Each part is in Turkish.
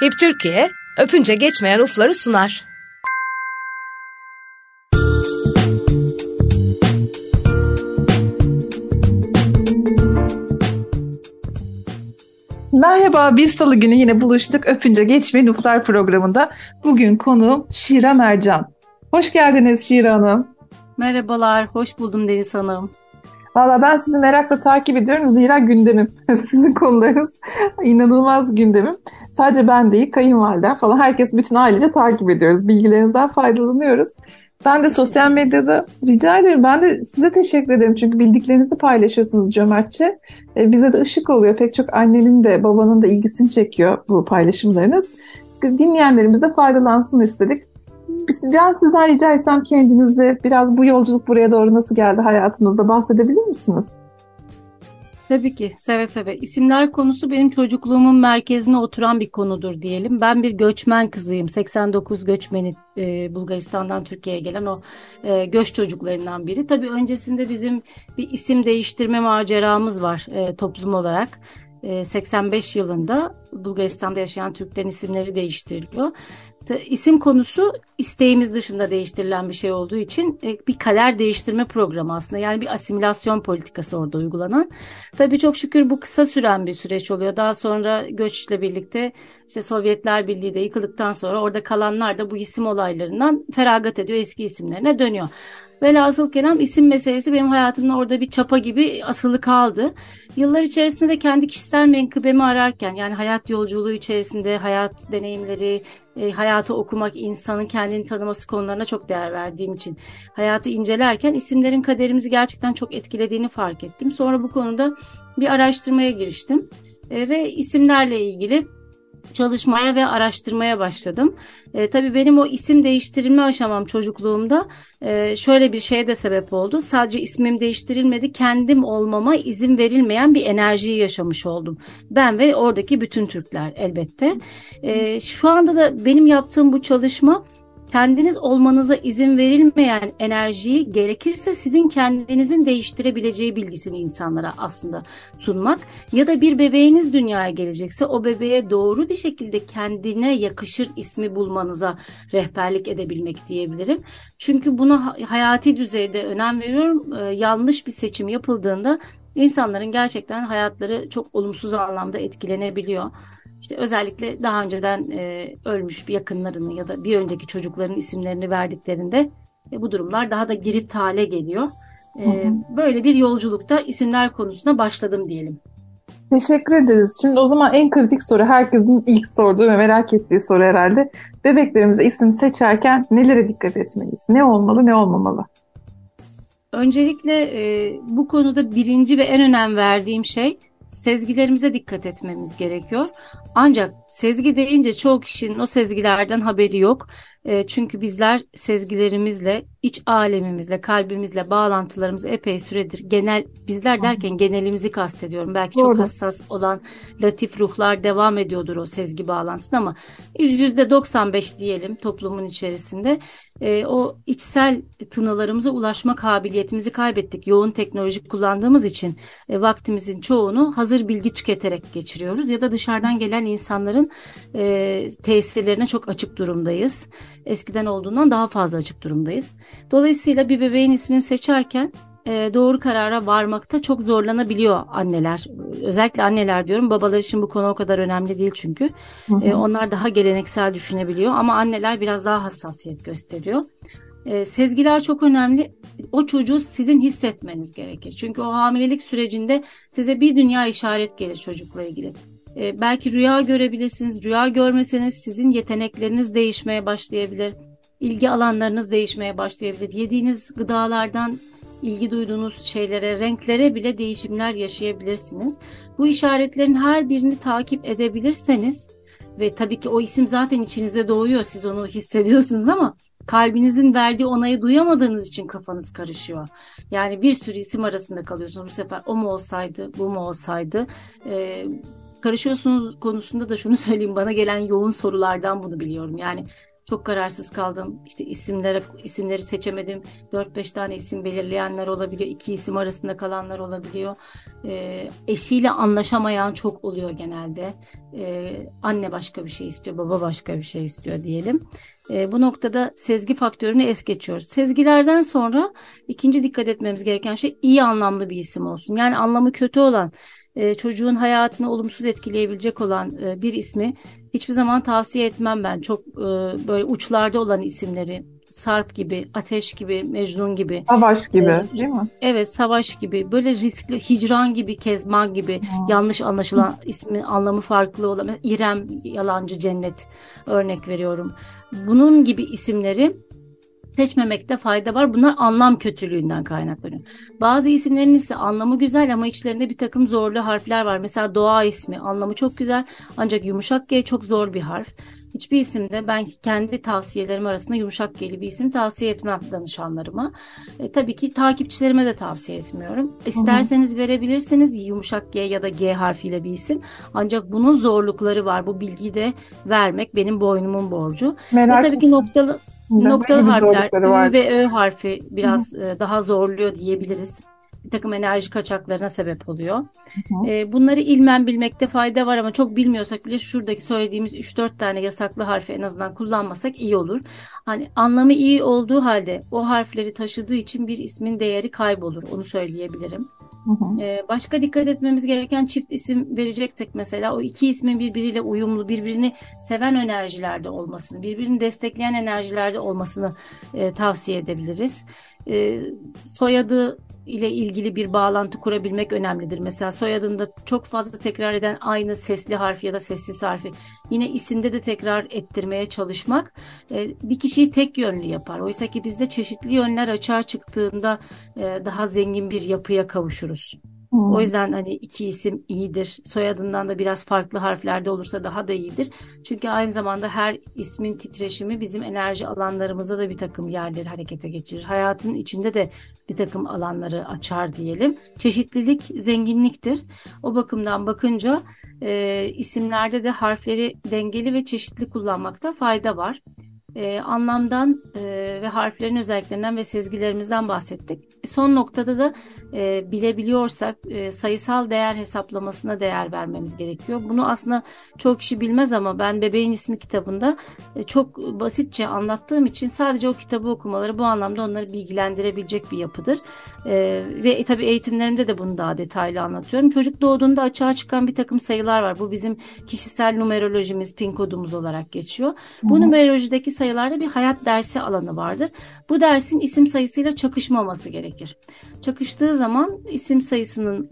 HIP Türkiye, öpünce geçmeyen ufları sunar. Merhaba, bir salı günü yine buluştuk Öpünce Geçmeyen Uflar programında. Bugün konu Şira Mercan. Hoş geldiniz Şira Hanım. Merhabalar, hoş buldum Deniz Hanım. Valla ben sizi merakla takip ediyorum. Zira gündemim. Sizin konularınız inanılmaz gündemim. Sadece ben değil, kayınvaliden falan herkes bütün ailece takip ediyoruz. Bilgilerinizden faydalanıyoruz. Ben de sosyal medyada rica ederim. Ben de size teşekkür ederim. Çünkü bildiklerinizi paylaşıyorsunuz cömertçe. E, bize de ışık oluyor. Pek çok annenin de babanın da ilgisini çekiyor bu paylaşımlarınız. Dinleyenlerimiz de faydalansın istedik. Ben sizden rica etsem kendinizde biraz bu yolculuk buraya doğru nasıl geldi hayatınızda bahsedebilir misiniz? Tabii ki seve seve. İsimler konusu benim çocukluğumun merkezine oturan bir konudur diyelim. Ben bir göçmen kızıyım. 89 göçmeni e, Bulgaristan'dan Türkiye'ye gelen o e, göç çocuklarından biri. Tabii öncesinde bizim bir isim değiştirme maceramız var e, toplum olarak. 85 e, yılında Bulgaristan'da yaşayan Türklerin isimleri değiştiriliyor. İsim konusu isteğimiz dışında değiştirilen bir şey olduğu için e, bir kader değiştirme programı aslında. Yani bir asimilasyon politikası orada uygulanan. Tabii çok şükür bu kısa süren bir süreç oluyor. Daha sonra göçle birlikte işte Sovyetler Birliği de yıkıldıktan sonra orada kalanlar da bu isim olaylarından feragat ediyor. Eski isimlerine dönüyor. Velhasıl kelam isim meselesi benim hayatımda orada bir çapa gibi asılı kaldı. Yıllar içerisinde de kendi kişisel menkıbemi ararken yani hayat yolculuğu içerisinde hayat deneyimleri, e, hayatı okumak, insanın kendini tanıması konularına çok değer verdiğim için hayatı incelerken isimlerin kaderimizi gerçekten çok etkilediğini fark ettim. Sonra bu konuda bir araştırmaya giriştim e, ve isimlerle ilgili çalışmaya ve araştırmaya başladım. E, tabii benim o isim değiştirilme aşamam çocukluğumda e, şöyle bir şeye de sebep oldu. Sadece ismim değiştirilmedi, kendim olmama izin verilmeyen bir enerjiyi yaşamış oldum. Ben ve oradaki bütün Türkler elbette. E, şu anda da benim yaptığım bu çalışma kendiniz olmanıza izin verilmeyen enerjiyi gerekirse sizin kendinizin değiştirebileceği bilgisini insanlara aslında sunmak ya da bir bebeğiniz dünyaya gelecekse o bebeğe doğru bir şekilde kendine yakışır ismi bulmanıza rehberlik edebilmek diyebilirim. Çünkü buna hayati düzeyde önem veriyorum. Ee, yanlış bir seçim yapıldığında insanların gerçekten hayatları çok olumsuz anlamda etkilenebiliyor. İşte özellikle daha önceden e, ölmüş bir yakınlarını ya da bir önceki çocukların isimlerini verdiklerinde e, bu durumlar daha da girift hale geliyor. E, hı hı. Böyle bir yolculukta isimler konusuna başladım diyelim. Teşekkür ederiz. Şimdi o zaman en kritik soru herkesin ilk sorduğu ve merak ettiği soru herhalde. Bebeklerimize isim seçerken nelere dikkat etmeliyiz? Ne olmalı, ne olmamalı? Öncelikle e, bu konuda birinci ve en önem verdiğim şey sezgilerimize dikkat etmemiz gerekiyor. Ancak sezgi deyince çoğu kişinin o sezgilerden haberi yok. E, çünkü bizler sezgilerimizle, iç alemimizle, kalbimizle bağlantılarımızı epey süredir genel bizler derken genelimizi kastediyorum. Belki Doğru. çok hassas olan latif ruhlar devam ediyordur o sezgi bağlantısında ama %95 diyelim toplumun içerisinde e, o içsel tınılarımıza ulaşma kabiliyetimizi kaybettik. Yoğun teknoloji kullandığımız için e, vaktimizin çoğunu hazır bilgi tüketerek geçiriyoruz ya da dışarıdan gelen insanların e, tesirlerine çok açık durumdayız. Eskiden olduğundan daha fazla açık durumdayız. Dolayısıyla bir bebeğin ismini seçerken e, doğru karara varmakta çok zorlanabiliyor anneler. Özellikle anneler diyorum. Babalar için bu konu o kadar önemli değil çünkü. Hı hı. E, onlar daha geleneksel düşünebiliyor ama anneler biraz daha hassasiyet gösteriyor. E, sezgiler çok önemli. O çocuğu sizin hissetmeniz gerekir. Çünkü o hamilelik sürecinde size bir dünya işaret gelir çocukla ilgili. E, belki rüya görebilirsiniz. Rüya görmeseniz sizin yetenekleriniz değişmeye başlayabilir. İlgi alanlarınız değişmeye başlayabilir. Yediğiniz gıdalardan ilgi duyduğunuz şeylere, renklere bile değişimler yaşayabilirsiniz. Bu işaretlerin her birini takip edebilirseniz ve tabii ki o isim zaten içinize doğuyor, siz onu hissediyorsunuz ama kalbinizin verdiği onayı duyamadığınız için kafanız karışıyor. Yani bir sürü isim arasında kalıyorsunuz. Bu sefer o mu olsaydı, bu mu olsaydı? Ee, karışıyorsunuz konusunda da şunu söyleyeyim bana gelen yoğun sorulardan bunu biliyorum. Yani çok kararsız kaldım. İşte isimlere isimleri seçemedim. 4-5 tane isim belirleyenler olabiliyor. iki isim arasında kalanlar olabiliyor. E, eşiyle anlaşamayan çok oluyor genelde. E, anne başka bir şey istiyor, baba başka bir şey istiyor diyelim. E, bu noktada sezgi faktörünü es geçiyoruz. Sezgilerden sonra ikinci dikkat etmemiz gereken şey iyi anlamlı bir isim olsun. Yani anlamı kötü olan e, çocuğun hayatını olumsuz etkileyebilecek olan e, bir ismi hiçbir zaman tavsiye etmem ben. Çok e, böyle uçlarda olan isimleri Sarp gibi, Ateş gibi, Mecnun gibi. Savaş gibi evet, değil mi? Evet Savaş gibi. Böyle riskli, Hicran gibi, Kezban gibi hmm. yanlış anlaşılan ismin anlamı farklı olan. İrem, Yalancı Cennet örnek veriyorum. Bunun gibi isimleri seçmemekte fayda var. Bunlar anlam kötülüğünden kaynaklanıyor. Bazı isimlerin ise anlamı güzel ama içlerinde bir takım zorlu harfler var. Mesela Doğa ismi anlamı çok güzel ancak yumuşak G çok zor bir harf. Hiçbir isimde ben kendi tavsiyelerim arasında yumuşak G'li bir isim tavsiye etmem danışanlarıma. E, tabii ki takipçilerime de tavsiye etmiyorum. İsterseniz Hı-hı. verebilirsiniz yumuşak G ya da G harfiyle bir isim. Ancak bunun zorlukları var. Bu bilgiyi de vermek benim boynumun borcu. Merak Ve tabii ki noktalı Noktalı harfler ve Ö harfi biraz Hı. daha zorluyor diyebiliriz. Bir takım enerji kaçaklarına sebep oluyor. E, bunları ilmen bilmekte fayda var ama çok bilmiyorsak bile şuradaki söylediğimiz 3-4 tane yasaklı harfi en azından kullanmasak iyi olur. Hani anlamı iyi olduğu halde o harfleri taşıdığı için bir ismin değeri kaybolur. Onu söyleyebilirim. Ee, başka dikkat etmemiz gereken çift isim vereceksek mesela o iki ismin birbiriyle uyumlu, birbirini seven enerjilerde olmasını, birbirini destekleyen enerjilerde olmasını e, tavsiye edebiliriz. E, soyadı ile ilgili bir bağlantı kurabilmek önemlidir. Mesela soyadında çok fazla tekrar eden aynı sesli harf ya da sessiz harfi yine isimde de tekrar ettirmeye çalışmak e, bir kişiyi tek yönlü yapar. Oysa ki bizde çeşitli yönler açığa çıktığında e, daha zengin bir yapıya kavuşuruz. Hmm. O yüzden hani iki isim iyidir. Soyadından da biraz farklı harflerde olursa daha da iyidir. Çünkü aynı zamanda her ismin titreşimi bizim enerji alanlarımıza da bir takım yerleri harekete geçirir. Hayatın içinde de bir takım alanları açar diyelim. Çeşitlilik zenginliktir. O bakımdan bakınca e, isimlerde de harfleri dengeli ve çeşitli kullanmakta fayda var e, anlamdan e, ve harflerin özelliklerinden ve sezgilerimizden bahsettik. Son noktada da e, bilebiliyorsak e, sayısal değer hesaplamasına değer vermemiz gerekiyor. Bunu aslında çok kişi bilmez ama ben Bebeğin ismi kitabında e, çok basitçe anlattığım için sadece o kitabı okumaları bu anlamda onları bilgilendirebilecek bir yapıdır. E, ve tabii eğitimlerimde de bunu daha detaylı anlatıyorum. Çocuk doğduğunda açığa çıkan bir takım sayılar var. Bu bizim kişisel numerolojimiz, pin kodumuz olarak geçiyor. Bu numerolojideki sayılarda bir hayat dersi alanı vardır. Bu dersin isim sayısıyla çakışmaması gerekir. Çakıştığı zaman isim sayısının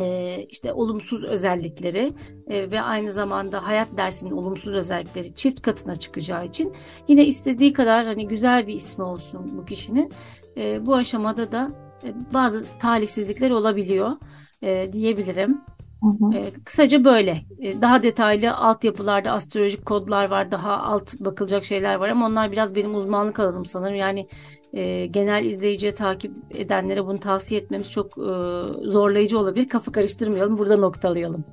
e, işte olumsuz özellikleri e, ve aynı zamanda hayat dersinin olumsuz özellikleri çift katına çıkacağı için yine istediği kadar hani güzel bir ismi olsun bu kişinin e, bu aşamada da bazı talihsizlikler olabiliyor e, diyebilirim. Hı E, kısaca böyle. E, daha detaylı altyapılarda astrolojik kodlar var, daha alt bakılacak şeyler var ama onlar biraz benim uzmanlık alanım sanırım. Yani e, genel izleyiciye takip edenlere bunu tavsiye etmemiz çok e, zorlayıcı olabilir. Kafa karıştırmayalım, burada noktalayalım.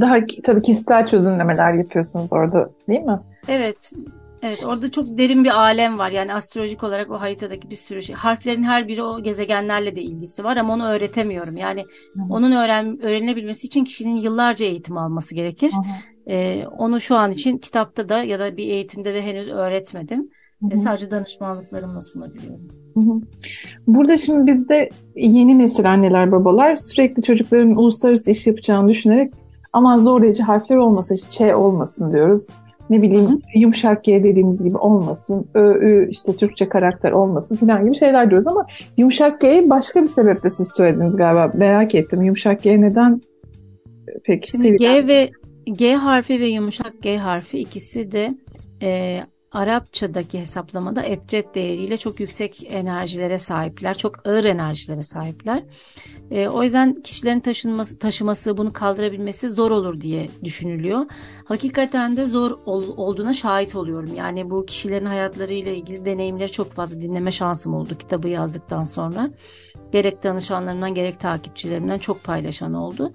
Daha tabii kişisel çözümlemeler yapıyorsunuz orada değil mi? Evet. Evet orada çok derin bir alem var. Yani astrolojik olarak o haritadaki bir sürü şey. Harflerin her biri o gezegenlerle de ilgisi var ama onu öğretemiyorum. Yani Hı-hı. onun öğren öğrenilebilmesi için kişinin yıllarca eğitim alması gerekir. Ee, onu şu an için kitapta da ya da bir eğitimde de henüz öğretmedim. Hı-hı. Sadece danışmanlıklarımla sunabiliyorum. Burada şimdi bizde yeni nesil anneler babalar sürekli çocukların uluslararası iş yapacağını düşünerek aman zorlayıcı harfler olmasın, Ç olmasın diyoruz ne bileyim Hı-hı. yumuşak G dediğimiz gibi olmasın, Ö, Ü işte Türkçe karakter olmasın falan gibi şeyler diyoruz ama yumuşak G'yi başka bir sebeple siz söylediniz galiba. Merak ettim. Yumuşak G neden peki? Şimdi G ve G harfi ve yumuşak G harfi ikisi de e, Arapçadaki hesaplamada ebced değeriyle çok yüksek enerjilere sahipler. Çok ağır enerjilere sahipler. E, o yüzden kişilerin taşınması, taşıması, bunu kaldırabilmesi zor olur diye düşünülüyor. Hakikaten de zor ol, olduğuna şahit oluyorum. Yani bu kişilerin hayatlarıyla ilgili deneyimleri çok fazla dinleme şansım oldu kitabı yazdıktan sonra. Gerek danışanlarımdan gerek takipçilerimden çok paylaşan oldu.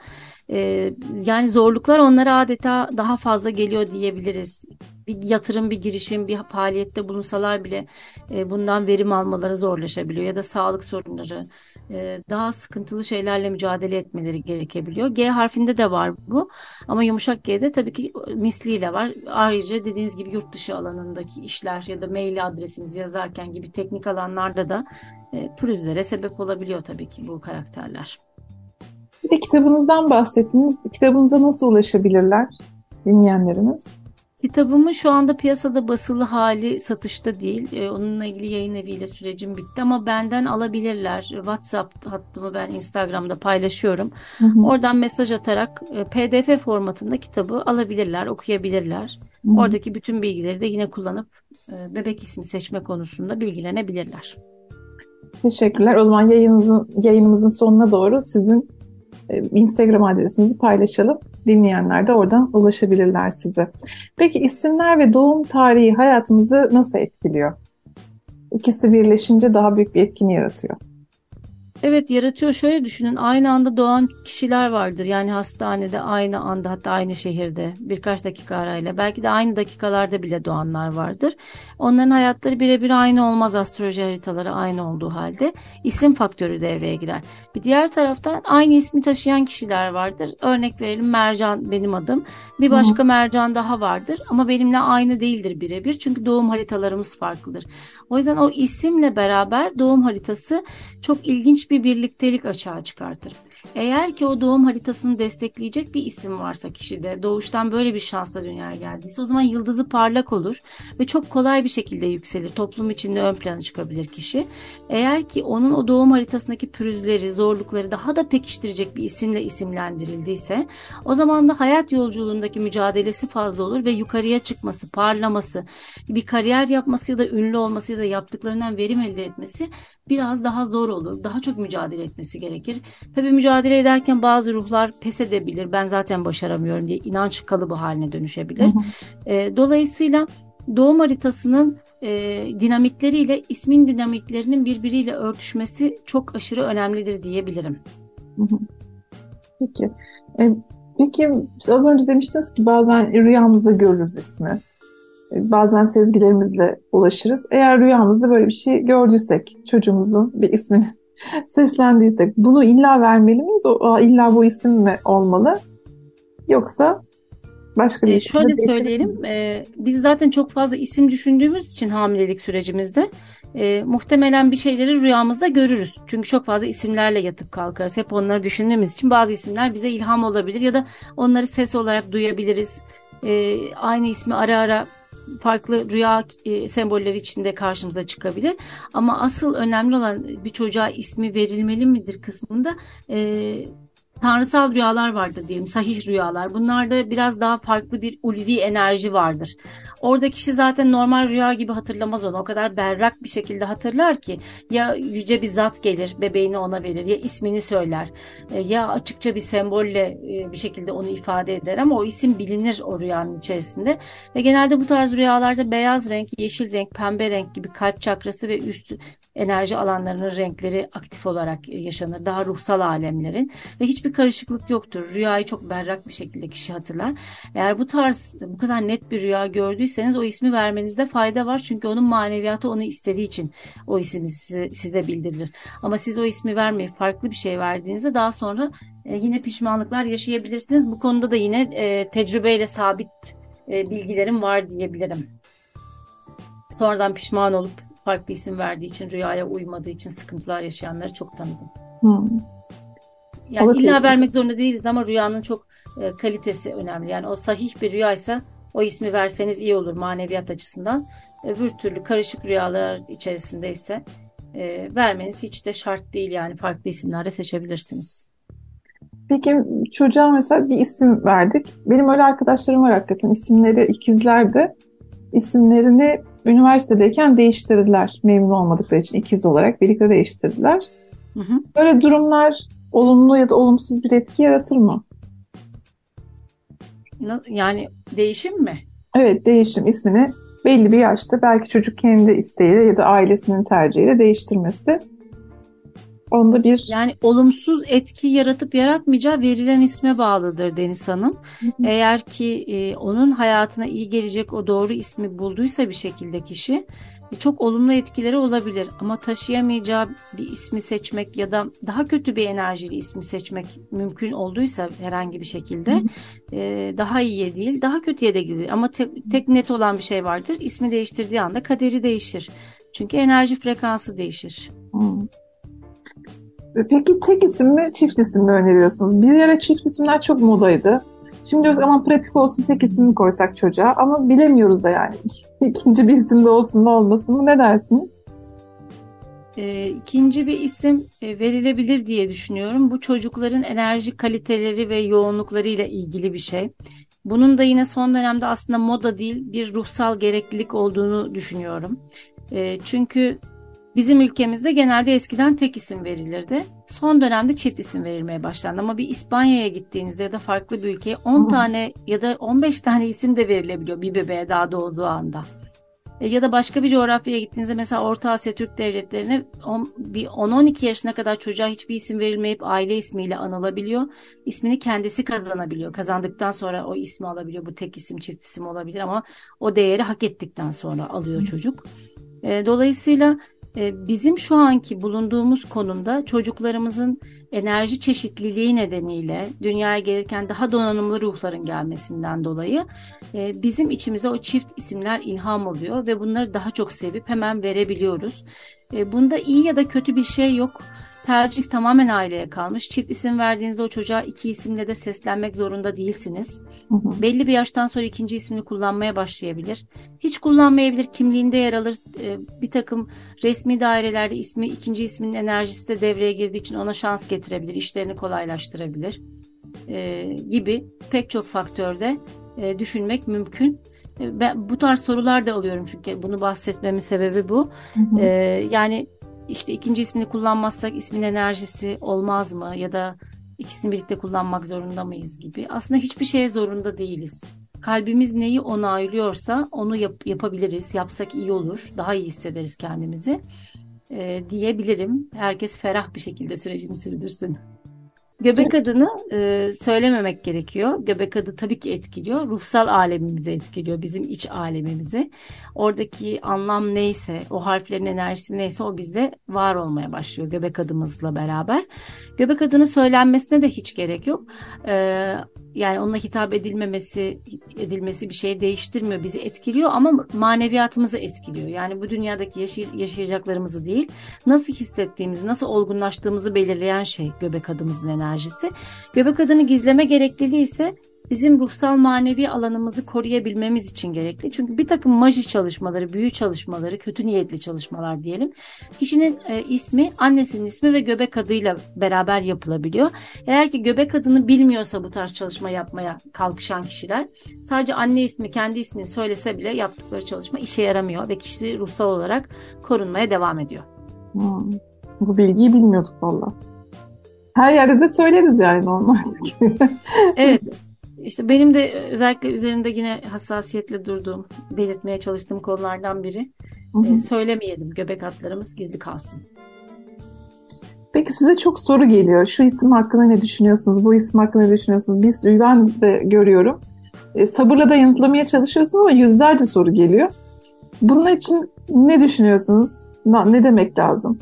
E, yani zorluklar onlara adeta daha fazla geliyor diyebiliriz bir yatırım, bir girişim, bir faaliyette bulunsalar bile e, bundan verim almaları zorlaşabiliyor ya da sağlık sorunları, e, daha sıkıntılı şeylerle mücadele etmeleri gerekebiliyor. G harfinde de var bu ama yumuşak G'de tabii ki misliyle var. Ayrıca dediğiniz gibi yurt dışı alanındaki işler ya da mail adresinizi yazarken gibi teknik alanlarda da e, pürüzlere sebep olabiliyor tabii ki bu karakterler. Bir de kitabınızdan bahsettiniz. Kitabınıza nasıl ulaşabilirler dinleyenlerimiz? Kitabımın şu anda piyasada basılı hali satışta değil. Ee, onunla ilgili yayın eviyle sürecim bitti ama benden alabilirler. WhatsApp hattımı ben Instagram'da paylaşıyorum. Hı hı. Oradan mesaj atarak e, PDF formatında kitabı alabilirler, okuyabilirler. Hı hı. Oradaki bütün bilgileri de yine kullanıp e, bebek ismi seçme konusunda bilgilenebilirler. Teşekkürler. O zaman yayınımızın, yayınımızın sonuna doğru sizin Instagram adresinizi paylaşalım. Dinleyenler de oradan ulaşabilirler size. Peki isimler ve doğum tarihi hayatımızı nasıl etkiliyor? İkisi birleşince daha büyük bir etkin yaratıyor. Evet yaratıyor. Şöyle düşünün aynı anda doğan kişiler vardır. Yani hastanede aynı anda hatta aynı şehirde birkaç dakika arayla belki de aynı dakikalarda bile doğanlar vardır. Onların hayatları birebir aynı olmaz astroloji haritaları aynı olduğu halde isim faktörü devreye girer. Bir diğer taraftan aynı ismi taşıyan kişiler vardır. Örnek verelim Mercan benim adım. Bir başka Hı. Mercan daha vardır ama benimle aynı değildir birebir. Çünkü doğum haritalarımız farklıdır. O yüzden o isimle beraber doğum haritası çok ilginç bir birliktelik açığa çıkartır. Eğer ki o doğum haritasını destekleyecek bir isim varsa kişide, doğuştan böyle bir şansla dünyaya geldiyse o zaman yıldızı parlak olur ve çok kolay bir şekilde yükselir. Toplum içinde ön plana çıkabilir kişi. Eğer ki onun o doğum haritasındaki pürüzleri, zorlukları daha da pekiştirecek bir isimle isimlendirildiyse o zaman da hayat yolculuğundaki mücadelesi fazla olur ve yukarıya çıkması, parlaması, bir kariyer yapması ya da ünlü olması ya da yaptıklarından verim elde etmesi biraz daha zor olur. Daha çok mücadele etmesi gerekir. Tabii mücadele ederken bazı ruhlar pes edebilir. Ben zaten başaramıyorum diye inanç kalıbı haline dönüşebilir. E, dolayısıyla doğum haritasının e, dinamikleriyle ismin dinamiklerinin birbiriyle örtüşmesi çok aşırı önemlidir diyebilirim. Peki. E, peki az önce demiştiniz ki bazen rüyamızda görürüz ismi. Bazen sezgilerimizle ulaşırız. Eğer rüyamızda böyle bir şey gördüysek, çocuğumuzun bir ismini seslendiysek bunu illa vermeli miyiz? O, illa bu isim mi olmalı? Yoksa başka bir ee, Şöyle söyleyelim, e, biz zaten çok fazla isim düşündüğümüz için hamilelik sürecimizde e, muhtemelen bir şeyleri rüyamızda görürüz. Çünkü çok fazla isimlerle yatıp kalkarız. Hep onları düşündüğümüz için bazı isimler bize ilham olabilir ya da onları ses olarak duyabiliriz. E, aynı ismi ara ara farklı rüya e, sembolleri içinde karşımıza çıkabilir. Ama asıl önemli olan bir çocuğa ismi verilmeli midir kısmında e, tanrısal rüyalar vardır diyelim, sahih rüyalar. Bunlarda biraz daha farklı bir ulvi enerji vardır. Orada kişi zaten normal rüya gibi hatırlamaz onu. O kadar berrak bir şekilde hatırlar ki ya yüce bir zat gelir bebeğini ona verir ya ismini söyler e, ya açıkça bir sembolle e, bir şekilde onu ifade eder ama o isim bilinir o rüyanın içerisinde. Ve genelde bu tarz rüyalarda beyaz renk, yeşil renk, pembe renk gibi kalp çakrası ve üst enerji alanlarının renkleri aktif olarak yaşanır. Daha ruhsal alemlerin ve hiçbir karışıklık yoktur. Rüyayı çok berrak bir şekilde kişi hatırlar. Eğer bu tarz bu kadar net bir rüya gördüyseniz o ismi vermenizde fayda var. Çünkü onun maneviyatı onu istediği için o isim size, bildirilir. Ama siz o ismi vermeyip farklı bir şey verdiğinizde daha sonra e, yine pişmanlıklar yaşayabilirsiniz. Bu konuda da yine e, tecrübeyle sabit e, bilgilerim var diyebilirim. Sonradan pişman olup farklı isim verdiği için, rüyaya uymadığı için sıkıntılar yaşayanları çok tanıdım. Hmm. Yani Olabilir. illa vermek zorunda değiliz ama rüyanın çok e, kalitesi önemli. Yani o sahih bir rüyaysa o ismi verseniz iyi olur maneviyat açısından. Öbür türlü karışık rüyalar içerisindeyse e, vermeniz hiç de şart değil yani farklı isimlerle seçebilirsiniz. Peki çocuğa mesela bir isim verdik. Benim öyle arkadaşlarım var hakikaten isimleri ikizlerdi. İsimlerini üniversitedeyken değiştirdiler. Memnun olmadıkları için ikiz olarak birlikte değiştirdiler. Hı hı. Böyle durumlar olumlu ya da olumsuz bir etki yaratır mı? Yani değişim mi? Evet değişim ismini belli bir yaşta belki çocuk kendi isteğiyle ya da ailesinin tercihiyle değiştirmesi Onda bir... Yani olumsuz etki yaratıp yaratmayacağı verilen isme bağlıdır Deniz Hanım. Eğer ki e, onun hayatına iyi gelecek o doğru ismi bulduysa bir şekilde kişi çok olumlu etkileri olabilir ama taşıyamayacağı bir ismi seçmek ya da daha kötü bir enerjili ismi seçmek mümkün olduysa herhangi bir şekilde e, daha iyiye değil daha kötüye de gidiyor ama te, tek net olan bir şey vardır ismi değiştirdiği anda kaderi değişir çünkü enerji frekansı değişir. Hmm. Peki tek isim mi çift isim mi öneriyorsunuz? Bir ara çift isimler çok modaydı. Şimdi diyoruz aman pratik olsun tek isim mi koysak çocuğa ama bilemiyoruz da yani. İkinci bir isim de olsun mu olmasın mı ne dersiniz? E, ikinci bir isim e, verilebilir diye düşünüyorum. Bu çocukların enerji kaliteleri ve yoğunluklarıyla ilgili bir şey. Bunun da yine son dönemde aslında moda değil bir ruhsal gereklilik olduğunu düşünüyorum. E, çünkü Bizim ülkemizde genelde eskiden tek isim verilirdi. Son dönemde çift isim verilmeye başlandı ama bir İspanya'ya gittiğinizde ya da farklı bir ülkeye 10 tane ya da 15 tane isim de verilebiliyor bir bebeğe daha doğduğu anda. E, ya da başka bir coğrafyaya gittiğinizde mesela Orta Asya Türk devletlerine bir 10-12 yaşına kadar çocuğa hiçbir isim verilmeyip aile ismiyle anılabiliyor. İsmini kendisi kazanabiliyor. Kazandıktan sonra o ismi alabiliyor. Bu tek isim çift isim olabilir ama o değeri hak ettikten sonra alıyor çocuk. E, dolayısıyla bizim şu anki bulunduğumuz konumda çocuklarımızın enerji çeşitliliği nedeniyle dünyaya gelirken daha donanımlı ruhların gelmesinden dolayı e, bizim içimize o çift isimler ilham oluyor ve bunları daha çok sevip hemen verebiliyoruz. E, bunda iyi ya da kötü bir şey yok. Tercih tamamen aileye kalmış. Çift isim verdiğinizde o çocuğa iki isimle de seslenmek zorunda değilsiniz. Hı hı. Belli bir yaştan sonra ikinci ismini kullanmaya başlayabilir. Hiç kullanmayabilir, kimliğinde yer alır. Ee, bir takım resmi dairelerde ismi, ikinci isminin enerjisi de devreye girdiği için ona şans getirebilir, işlerini kolaylaştırabilir ee, gibi pek çok faktörde e, düşünmek mümkün. Ee, ben bu tarz sorular da alıyorum çünkü bunu bahsetmemin sebebi bu. Hı hı. yani işte ikinci ismini kullanmazsak ismin enerjisi olmaz mı ya da ikisini birlikte kullanmak zorunda mıyız gibi. Aslında hiçbir şeye zorunda değiliz. Kalbimiz neyi onaylıyorsa onu yap- yapabiliriz. Yapsak iyi olur. Daha iyi hissederiz kendimizi. E, diyebilirim. Herkes ferah bir şekilde sürecini sürdürsün. Göbek adını e, söylememek gerekiyor. Göbek adı tabii ki etkiliyor. Ruhsal alemimizi etkiliyor. Bizim iç alemimizi. Oradaki anlam neyse, o harflerin enerjisi neyse o bizde var olmaya başlıyor göbek adımızla beraber. Göbek adını söylenmesine de hiç gerek yok. E, yani onunla hitap edilmemesi edilmesi bir şey değiştirmiyor. Bizi etkiliyor ama maneviyatımızı etkiliyor. Yani bu dünyadaki yaşay yaşayacaklarımızı değil, nasıl hissettiğimizi, nasıl olgunlaştığımızı belirleyen şey göbek adımızın enerjisi. Göbek adını gizleme gerekliliği ise bizim ruhsal manevi alanımızı koruyabilmemiz için gerekli. Çünkü bir takım maji çalışmaları, büyü çalışmaları, kötü niyetli çalışmalar diyelim. Kişinin e, ismi, annesinin ismi ve göbek adıyla beraber yapılabiliyor. Eğer ki göbek adını bilmiyorsa bu tarz çalışma yapmaya kalkışan kişiler sadece anne ismi, kendi ismini söylese bile yaptıkları çalışma işe yaramıyor ve kişi ruhsal olarak korunmaya devam ediyor. Hmm. Bu bilgiyi bilmiyorduk valla. Her yerde de söyleriz yani normal. evet. İşte benim de özellikle üzerinde yine hassasiyetle durduğum, belirtmeye çalıştığım konulardan biri. Hı hı. E, söylemeyelim, göbek atlarımız gizli kalsın. Peki size çok soru geliyor. Şu isim hakkında ne düşünüyorsunuz? Bu isim hakkında ne düşünüyorsunuz? Biz, ben de görüyorum. E, sabırla da yanıtlamaya çalışıyorsunuz ama yüzlerce soru geliyor. Bunun için ne düşünüyorsunuz? Ne demek lazım?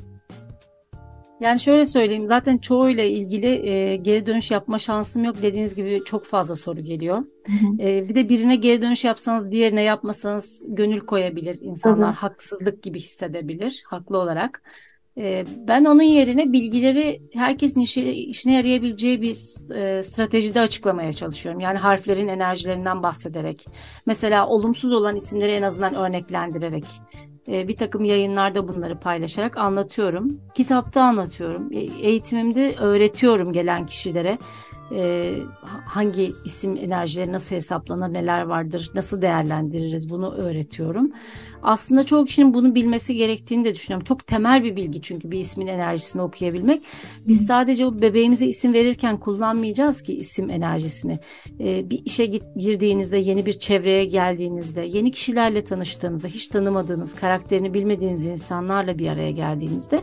Yani şöyle söyleyeyim zaten çoğuyla ilgili e, geri dönüş yapma şansım yok dediğiniz gibi çok fazla soru geliyor. E, bir de birine geri dönüş yapsanız diğerine yapmasanız gönül koyabilir insanlar. Hı hı. Haksızlık gibi hissedebilir haklı olarak. E, ben onun yerine bilgileri herkesin işi, işine yarayabileceği bir e, stratejide açıklamaya çalışıyorum. Yani harflerin enerjilerinden bahsederek. Mesela olumsuz olan isimleri en azından örneklendirerek bir takım yayınlarda bunları paylaşarak anlatıyorum. Kitapta anlatıyorum. E, eğitimimde öğretiyorum gelen kişilere. e, hangi isim enerjileri nasıl hesaplanır, neler vardır, nasıl değerlendiririz bunu öğretiyorum. Aslında çoğu kişinin bunu bilmesi gerektiğini de düşünüyorum. Çok temel bir bilgi çünkü bir ismin enerjisini okuyabilmek. Biz sadece o bebeğimize isim verirken kullanmayacağız ki isim enerjisini. E, bir işe girdiğinizde, yeni bir çevreye geldiğinizde, yeni kişilerle tanıştığınızda, hiç tanımadığınız, karakterini bilmediğiniz insanlarla bir araya geldiğinizde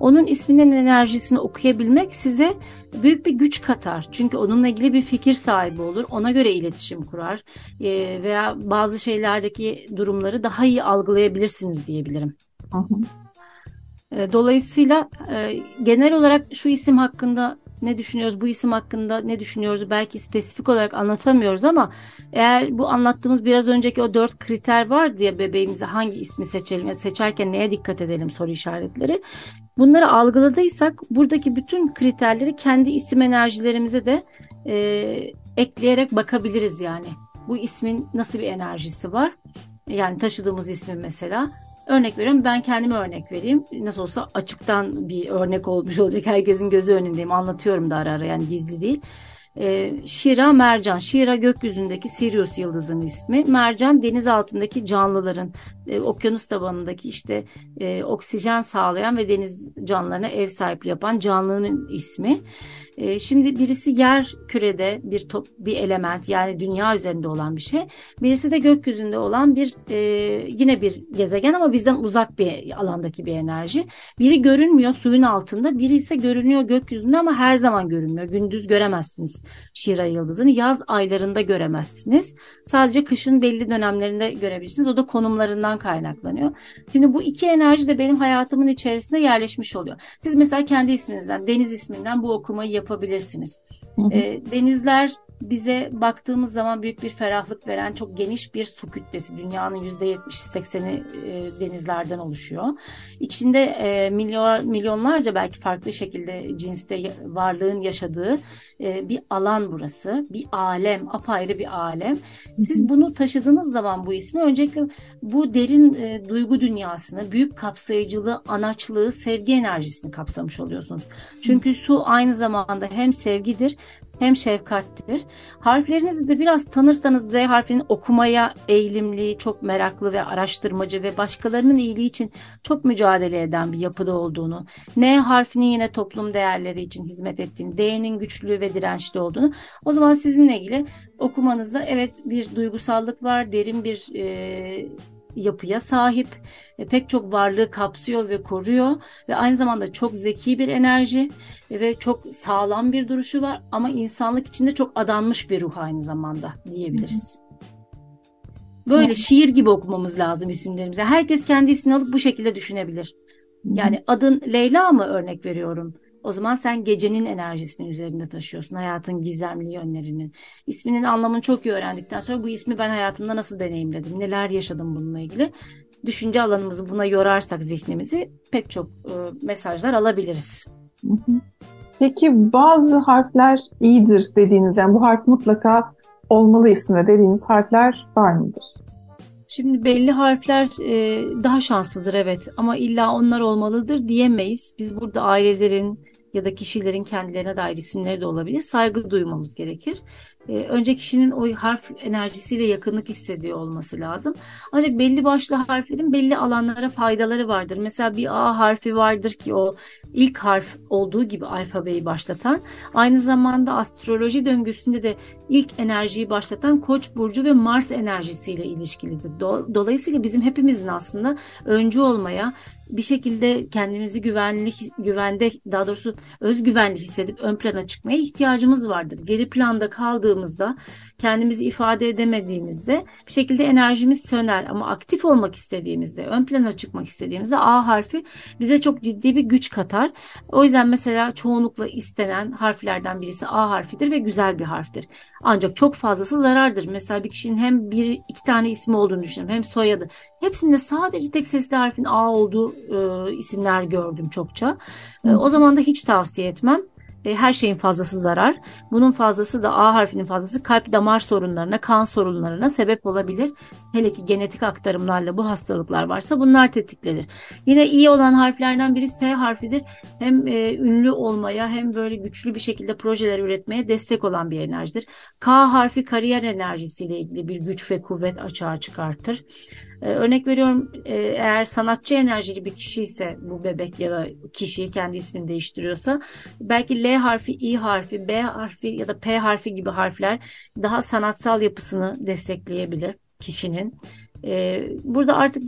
onun isminin enerjisini okuyabilmek size büyük bir güç katar. Çünkü onunla ilgili bir fikir sahibi olur. Ona göre iletişim kurar. E, veya bazı şeylerdeki durumları daha iyi algılayabilirsiniz diyebilirim. Hı hı. E, dolayısıyla e, genel olarak şu isim hakkında ne düşünüyoruz, bu isim hakkında ne düşünüyoruz belki spesifik olarak anlatamıyoruz ama eğer bu anlattığımız biraz önceki o dört kriter var diye bebeğimize hangi ismi seçelim, seçerken neye dikkat edelim soru işaretleri. Bunları algıladıysak buradaki bütün kriterleri kendi isim enerjilerimize de e, ekleyerek bakabiliriz yani. Bu ismin nasıl bir enerjisi var? Yani taşıdığımız ismin mesela. Örnek veriyorum ben kendime örnek vereyim. Nasıl olsa açıktan bir örnek olmuş olacak. Herkesin gözü önündeyim. Anlatıyorum da ara ara yani gizli değil. E, Şira Mercan. Şira gökyüzündeki Sirius yıldızının ismi. Mercan deniz altındaki canlıların, e, okyanus tabanındaki işte e, oksijen sağlayan ve deniz canlılarına ev sahipliği yapan canlının ismi. E, şimdi birisi yer kürede bir top, bir element yani dünya üzerinde olan bir şey. Birisi de gökyüzünde olan bir e, yine bir gezegen ama bizden uzak bir alandaki bir enerji. Biri görünmüyor suyun altında, biri ise görünüyor gökyüzünde ama her zaman görünmüyor. Gündüz göremezsiniz Şira yıldızını. Yaz aylarında göremezsiniz. Sadece kışın belli dönemlerinde görebilirsiniz. O da konumlarından kaynaklanıyor. Şimdi bu iki enerji de benim hayatımın içerisinde yerleşmiş oluyor. Siz mesela kendi isminizden, Deniz isminden bu okumayı yapabilirsiniz. E, denizler bize baktığımız zaman büyük bir ferahlık veren çok geniş bir su kütlesi. Dünyanın %70-80'i e, denizlerden oluşuyor. İçinde e, milyon, milyonlarca belki farklı şekilde cinste varlığın yaşadığı e, bir alan burası. Bir alem, apayrı bir alem. Siz bunu taşıdığınız zaman bu ismi öncelikle bu derin e, duygu dünyasını, büyük kapsayıcılığı, anaçlığı, sevgi enerjisini kapsamış oluyorsunuz. Çünkü su aynı zamanda hem sevgidir hem şefkattir. Harflerinizi de biraz tanırsanız Z harfinin okumaya eğilimli, çok meraklı ve araştırmacı ve başkalarının iyiliği için çok mücadele eden bir yapıda olduğunu, N harfinin yine toplum değerleri için hizmet ettiğini, D'nin güçlü ve dirençli olduğunu, o zaman sizinle ilgili okumanızda evet bir duygusallık var, derin bir e, yapıya sahip. E, pek çok varlığı kapsıyor ve koruyor ve aynı zamanda çok zeki bir enerji ve çok sağlam bir duruşu var ama insanlık içinde çok adanmış bir ruh aynı zamanda diyebiliriz. Böyle şiir gibi okumamız lazım isimlerimize. Herkes kendi ismini alıp bu şekilde düşünebilir. Yani adın Leyla mı örnek veriyorum? O zaman sen gecenin enerjisini üzerinde taşıyorsun. Hayatın gizemli yönlerinin. İsminin anlamını çok iyi öğrendikten sonra bu ismi ben hayatımda nasıl deneyimledim? Neler yaşadım bununla ilgili? Düşünce alanımızı buna yorarsak zihnimizi pek çok e, mesajlar alabiliriz. Peki bazı harfler iyidir dediğiniz yani bu harf mutlaka olmalı isimde dediğiniz harfler var mıdır? Şimdi belli harfler e, daha şanslıdır evet ama illa onlar olmalıdır diyemeyiz. Biz burada ailelerin, ya da kişilerin kendilerine dair isimleri de olabilir. Saygı duymamız gerekir. E, önce kişinin o harf enerjisiyle yakınlık hissediyor olması lazım. Ancak belli başlı harflerin belli alanlara faydaları vardır. Mesela bir A harfi vardır ki o ilk harf olduğu gibi alfabeyi başlatan. Aynı zamanda astroloji döngüsünde de ilk enerjiyi başlatan Koç burcu ve Mars enerjisiyle ilişkilidir. Dolayısıyla bizim hepimizin aslında öncü olmaya, bir şekilde kendimizi güvenli, güvende daha doğrusu özgüvenli hissedip ön plana çıkmaya ihtiyacımız vardır. Geri planda kaldığımızda kendimizi ifade edemediğimizde bir şekilde enerjimiz söner ama aktif olmak istediğimizde, ön plana çıkmak istediğimizde A harfi bize çok ciddi bir güç katar. O yüzden mesela çoğunlukla istenen harflerden birisi A harfidir ve güzel bir harftir. Ancak çok fazlası zarardır. Mesela bir kişinin hem bir iki tane ismi olduğunu düşünüyorum hem soyadı. Hepsinde sadece tek sesli harfin A olduğu e, isimler gördüm çokça. E, o zaman da hiç tavsiye etmem e, her şeyin fazlası zarar. Bunun fazlası da A harfinin fazlası kalp damar sorunlarına, kan sorunlarına sebep olabilir. Hele ki genetik aktarımlarla bu hastalıklar varsa bunlar tetiklenir. Yine iyi olan harflerden biri S harfidir. Hem e, ünlü olmaya hem böyle güçlü bir şekilde projeler üretmeye destek olan bir enerjidir. K harfi kariyer enerjisiyle ilgili bir güç ve kuvvet açığa çıkartır. Ee, örnek veriyorum e, eğer sanatçı enerjili bir kişi ise bu bebek ya da kişi kendi ismini değiştiriyorsa belki L harfi, I harfi, B harfi ya da P harfi gibi harfler daha sanatsal yapısını destekleyebilir kişinin. Ee, burada artık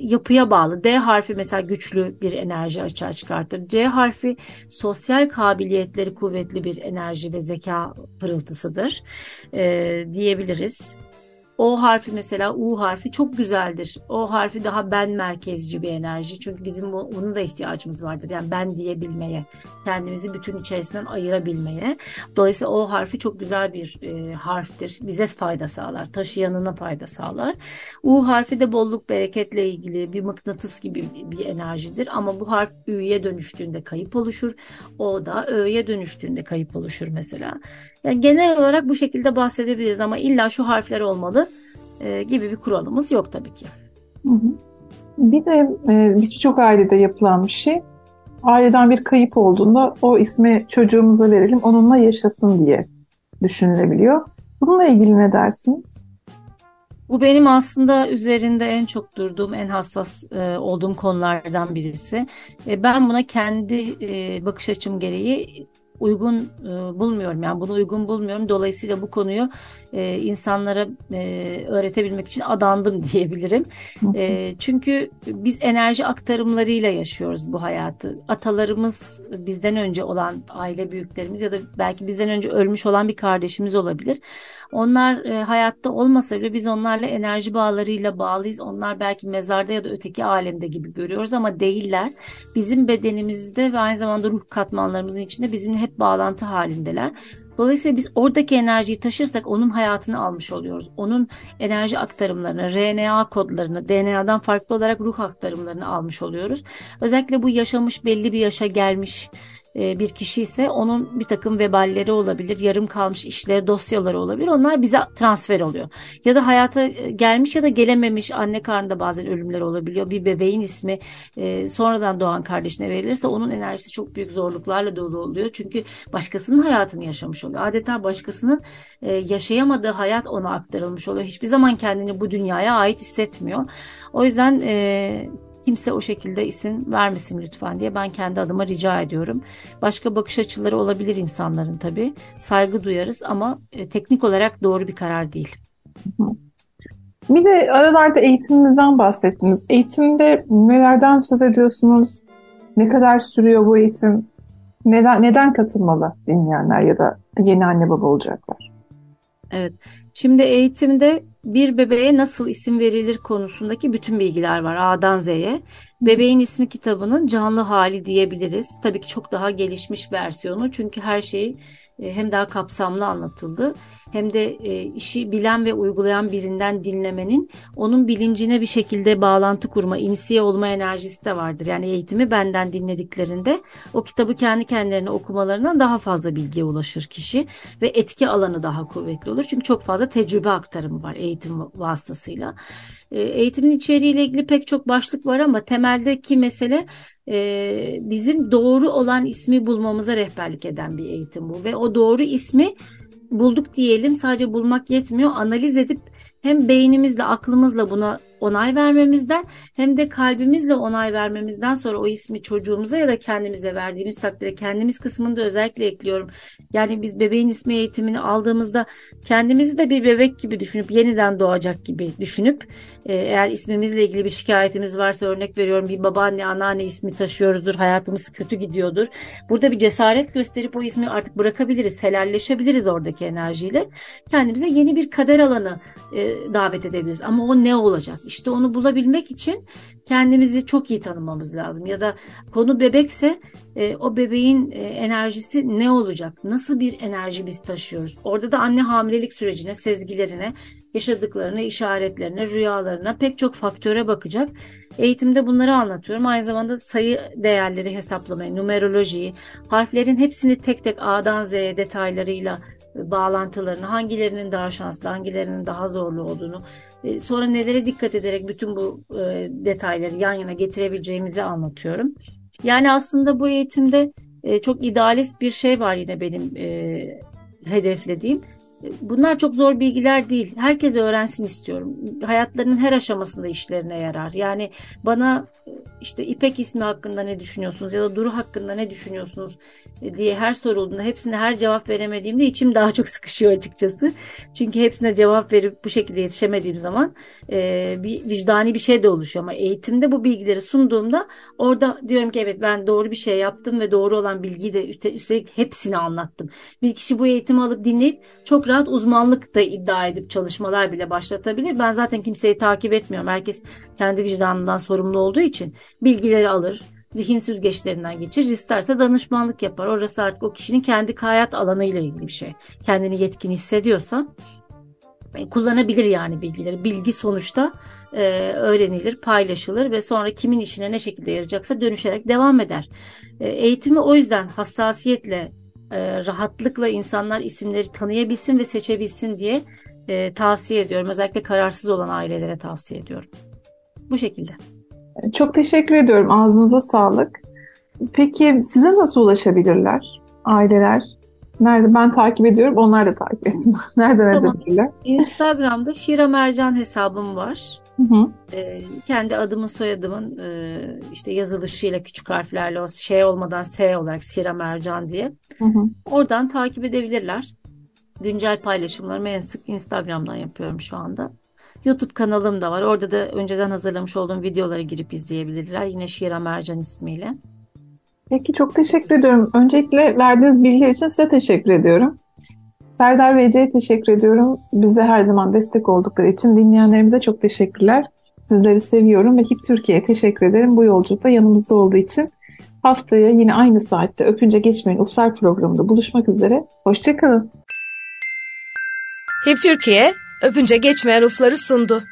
yapıya bağlı. D harfi mesela güçlü bir enerji açığa çıkartır. C harfi sosyal kabiliyetleri kuvvetli bir enerji ve zeka pırıltısıdır ee, diyebiliriz. O harfi mesela U harfi çok güzeldir. O harfi daha ben merkezci bir enerji. Çünkü bizim onun da ihtiyacımız vardır. Yani ben diyebilmeye, kendimizi bütün içerisinden ayırabilmeye. Dolayısıyla O harfi çok güzel bir e, harftir. Bize fayda sağlar. Taşıyanına fayda sağlar. U harfi de bolluk bereketle ilgili bir mıknatıs gibi bir enerjidir. Ama bu harf Ü'ye dönüştüğünde kayıp oluşur. O da Ö'ye dönüştüğünde kayıp oluşur mesela. Yani genel olarak bu şekilde bahsedebiliriz ama illa şu harfler olmalı e, gibi bir kuralımız yok tabii ki. Bir de e, birçok ailede yapılan bir şey. Aileden bir kayıp olduğunda o ismi çocuğumuza verelim, onunla yaşasın diye düşünülebiliyor. Bununla ilgili ne dersiniz? Bu benim aslında üzerinde en çok durduğum, en hassas e, olduğum konulardan birisi. E, ben buna kendi e, bakış açım gereği uygun e, bulmuyorum. Yani bunu uygun bulmuyorum. Dolayısıyla bu konuyu e, insanlara e, öğretebilmek için adandım diyebilirim. E, çünkü biz enerji aktarımlarıyla yaşıyoruz bu hayatı. Atalarımız bizden önce olan aile büyüklerimiz ya da belki bizden önce ölmüş olan bir kardeşimiz olabilir. Onlar e, hayatta olmasa bile biz onlarla enerji bağlarıyla bağlıyız. Onlar belki mezarda ya da öteki alemde gibi görüyoruz ama değiller. Bizim bedenimizde ve aynı zamanda ruh katmanlarımızın içinde bizimle hep bağlantı halindeler. Dolayısıyla biz oradaki enerjiyi taşırsak onun hayatını almış oluyoruz. Onun enerji aktarımlarını, RNA kodlarını, DNA'dan farklı olarak ruh aktarımlarını almış oluyoruz. Özellikle bu yaşamış belli bir yaşa gelmiş bir kişi ise onun bir takım veballeri olabilir, yarım kalmış işleri, dosyaları olabilir. Onlar bize transfer oluyor. Ya da hayata e, gelmiş ya da gelememiş anne karnında bazen ölümler olabiliyor. Bir bebeğin ismi e, sonradan doğan kardeşine verilirse onun enerjisi çok büyük zorluklarla dolu oluyor. Çünkü başkasının hayatını yaşamış oluyor. Adeta başkasının yaşayamadığı hayat ona aktarılmış oluyor. Hiçbir zaman kendini bu dünyaya ait hissetmiyor. O yüzden kimse o şekilde isim vermesin lütfen diye ben kendi adıma rica ediyorum. Başka bakış açıları olabilir insanların tabii. Saygı duyarız ama e, teknik olarak doğru bir karar değil. Bir de aralarda eğitiminizden bahsettiniz. Eğitimde nelerden söz ediyorsunuz? Ne kadar sürüyor bu eğitim? Neden, neden katılmalı dinleyenler ya da yeni anne baba olacaklar? Evet. Şimdi eğitimde bir bebeğe nasıl isim verilir konusundaki bütün bilgiler var A'dan Z'ye. Bebeğin ismi kitabının canlı hali diyebiliriz. Tabii ki çok daha gelişmiş versiyonu çünkü her şey e, hem daha kapsamlı anlatıldı hem de e, işi bilen ve uygulayan birinden dinlemenin onun bilincine bir şekilde bağlantı kurma, inisiye olma enerjisi de vardır. Yani eğitimi benden dinlediklerinde o kitabı kendi kendilerine okumalarından daha fazla bilgiye ulaşır kişi ve etki alanı daha kuvvetli olur. Çünkü çok fazla tecrübe aktarımı var eğitim vasıtasıyla. E, eğitimin içeriğiyle ilgili pek çok başlık var ama temeldeki mesele e, bizim doğru olan ismi bulmamıza rehberlik eden bir eğitim bu ve o doğru ismi bulduk diyelim sadece bulmak yetmiyor analiz edip hem beynimizle aklımızla buna onay vermemizden hem de kalbimizle onay vermemizden sonra o ismi çocuğumuza ya da kendimize verdiğimiz takdirde kendimiz kısmını da özellikle ekliyorum. Yani biz bebeğin ismi eğitimini aldığımızda kendimizi de bir bebek gibi düşünüp yeniden doğacak gibi düşünüp eğer ismimizle ilgili bir şikayetimiz varsa örnek veriyorum bir babaanne anneanne ismi taşıyoruzdur hayatımız kötü gidiyordur. Burada bir cesaret gösterip o ismi artık bırakabiliriz helalleşebiliriz oradaki enerjiyle kendimize yeni bir kader alanı e, davet edebiliriz ama o ne olacak? İşte onu bulabilmek için kendimizi çok iyi tanımamız lazım. Ya da konu bebekse e, o bebeğin e, enerjisi ne olacak? Nasıl bir enerji biz taşıyoruz? Orada da anne hamilelik sürecine, sezgilerine, yaşadıklarına, işaretlerine, rüyalarına pek çok faktöre bakacak. Eğitimde bunları anlatıyorum. Aynı zamanda sayı değerleri hesaplamayı, numerolojiyi, harflerin hepsini tek tek A'dan Z'ye detaylarıyla e, bağlantılarını, hangilerinin daha şanslı, hangilerinin daha zorlu olduğunu, e, sonra nelere dikkat ederek bütün bu e, detayları yan yana getirebileceğimizi anlatıyorum. Yani aslında bu eğitimde çok idealist bir şey var yine benim hedeflediğim. Bunlar çok zor bilgiler değil. Herkes öğrensin istiyorum. Hayatlarının her aşamasında işlerine yarar. Yani bana işte İpek ismi hakkında ne düşünüyorsunuz ya da Duru hakkında ne düşünüyorsunuz diye her sorulduğunda hepsine her cevap veremediğimde içim daha çok sıkışıyor açıkçası. Çünkü hepsine cevap verip bu şekilde yetişemediğim zaman e, bir vicdani bir şey de oluşuyor. Ama eğitimde bu bilgileri sunduğumda orada diyorum ki evet ben doğru bir şey yaptım ve doğru olan bilgiyi de üstelik hepsini anlattım. Bir kişi bu eğitimi alıp dinleyip çok rahat uzmanlık da iddia edip çalışmalar bile başlatabilir. Ben zaten kimseyi takip etmiyorum. Herkes kendi vicdanından sorumlu olduğu için bilgileri alır zihin süzgeçlerinden geçir. İsterse danışmanlık yapar. Orası artık o kişinin kendi hayat alanıyla ilgili bir şey. Kendini yetkin hissediyorsa e, kullanabilir yani bilgileri. Bilgi sonuçta e, öğrenilir, paylaşılır ve sonra kimin işine ne şekilde yarayacaksa dönüşerek devam eder. E, eğitimi o yüzden hassasiyetle, e, rahatlıkla insanlar isimleri tanıyabilsin ve seçebilsin diye e, tavsiye ediyorum. Özellikle kararsız olan ailelere tavsiye ediyorum. Bu şekilde. Çok teşekkür ediyorum. Ağzınıza sağlık. Peki size nasıl ulaşabilirler aileler? Nerede? Ben takip ediyorum. Onlar da takip etsin. Nereden tamam. edebilirler? Instagram'da Şira Mercan hesabım var. Hı hı. Ee, kendi adımın soyadımın e, işte yazılışıyla küçük harflerle o şey olmadan S olarak Şira Mercan diye. Hı hı. Oradan takip edebilirler. Güncel paylaşımlarımı en sık Instagram'dan yapıyorum şu anda. YouTube kanalım da var. Orada da önceden hazırlamış olduğum videoları girip izleyebilirler. Yine Şira Mercan ismiyle. Peki çok teşekkür ediyorum. Öncelikle verdiğiniz bilgiler için size teşekkür ediyorum. Serdar ve Ece'ye teşekkür ediyorum. Bize her zaman destek oldukları için dinleyenlerimize çok teşekkürler. Sizleri seviyorum ve HIP Türkiye'ye teşekkür ederim. Bu yolculukta yanımızda olduğu için haftaya yine aynı saatte Öpünce Geçmeyin Uflar programında buluşmak üzere. Hoşçakalın. HIP Türkiye Öpünce geçmeyen ufları sundu.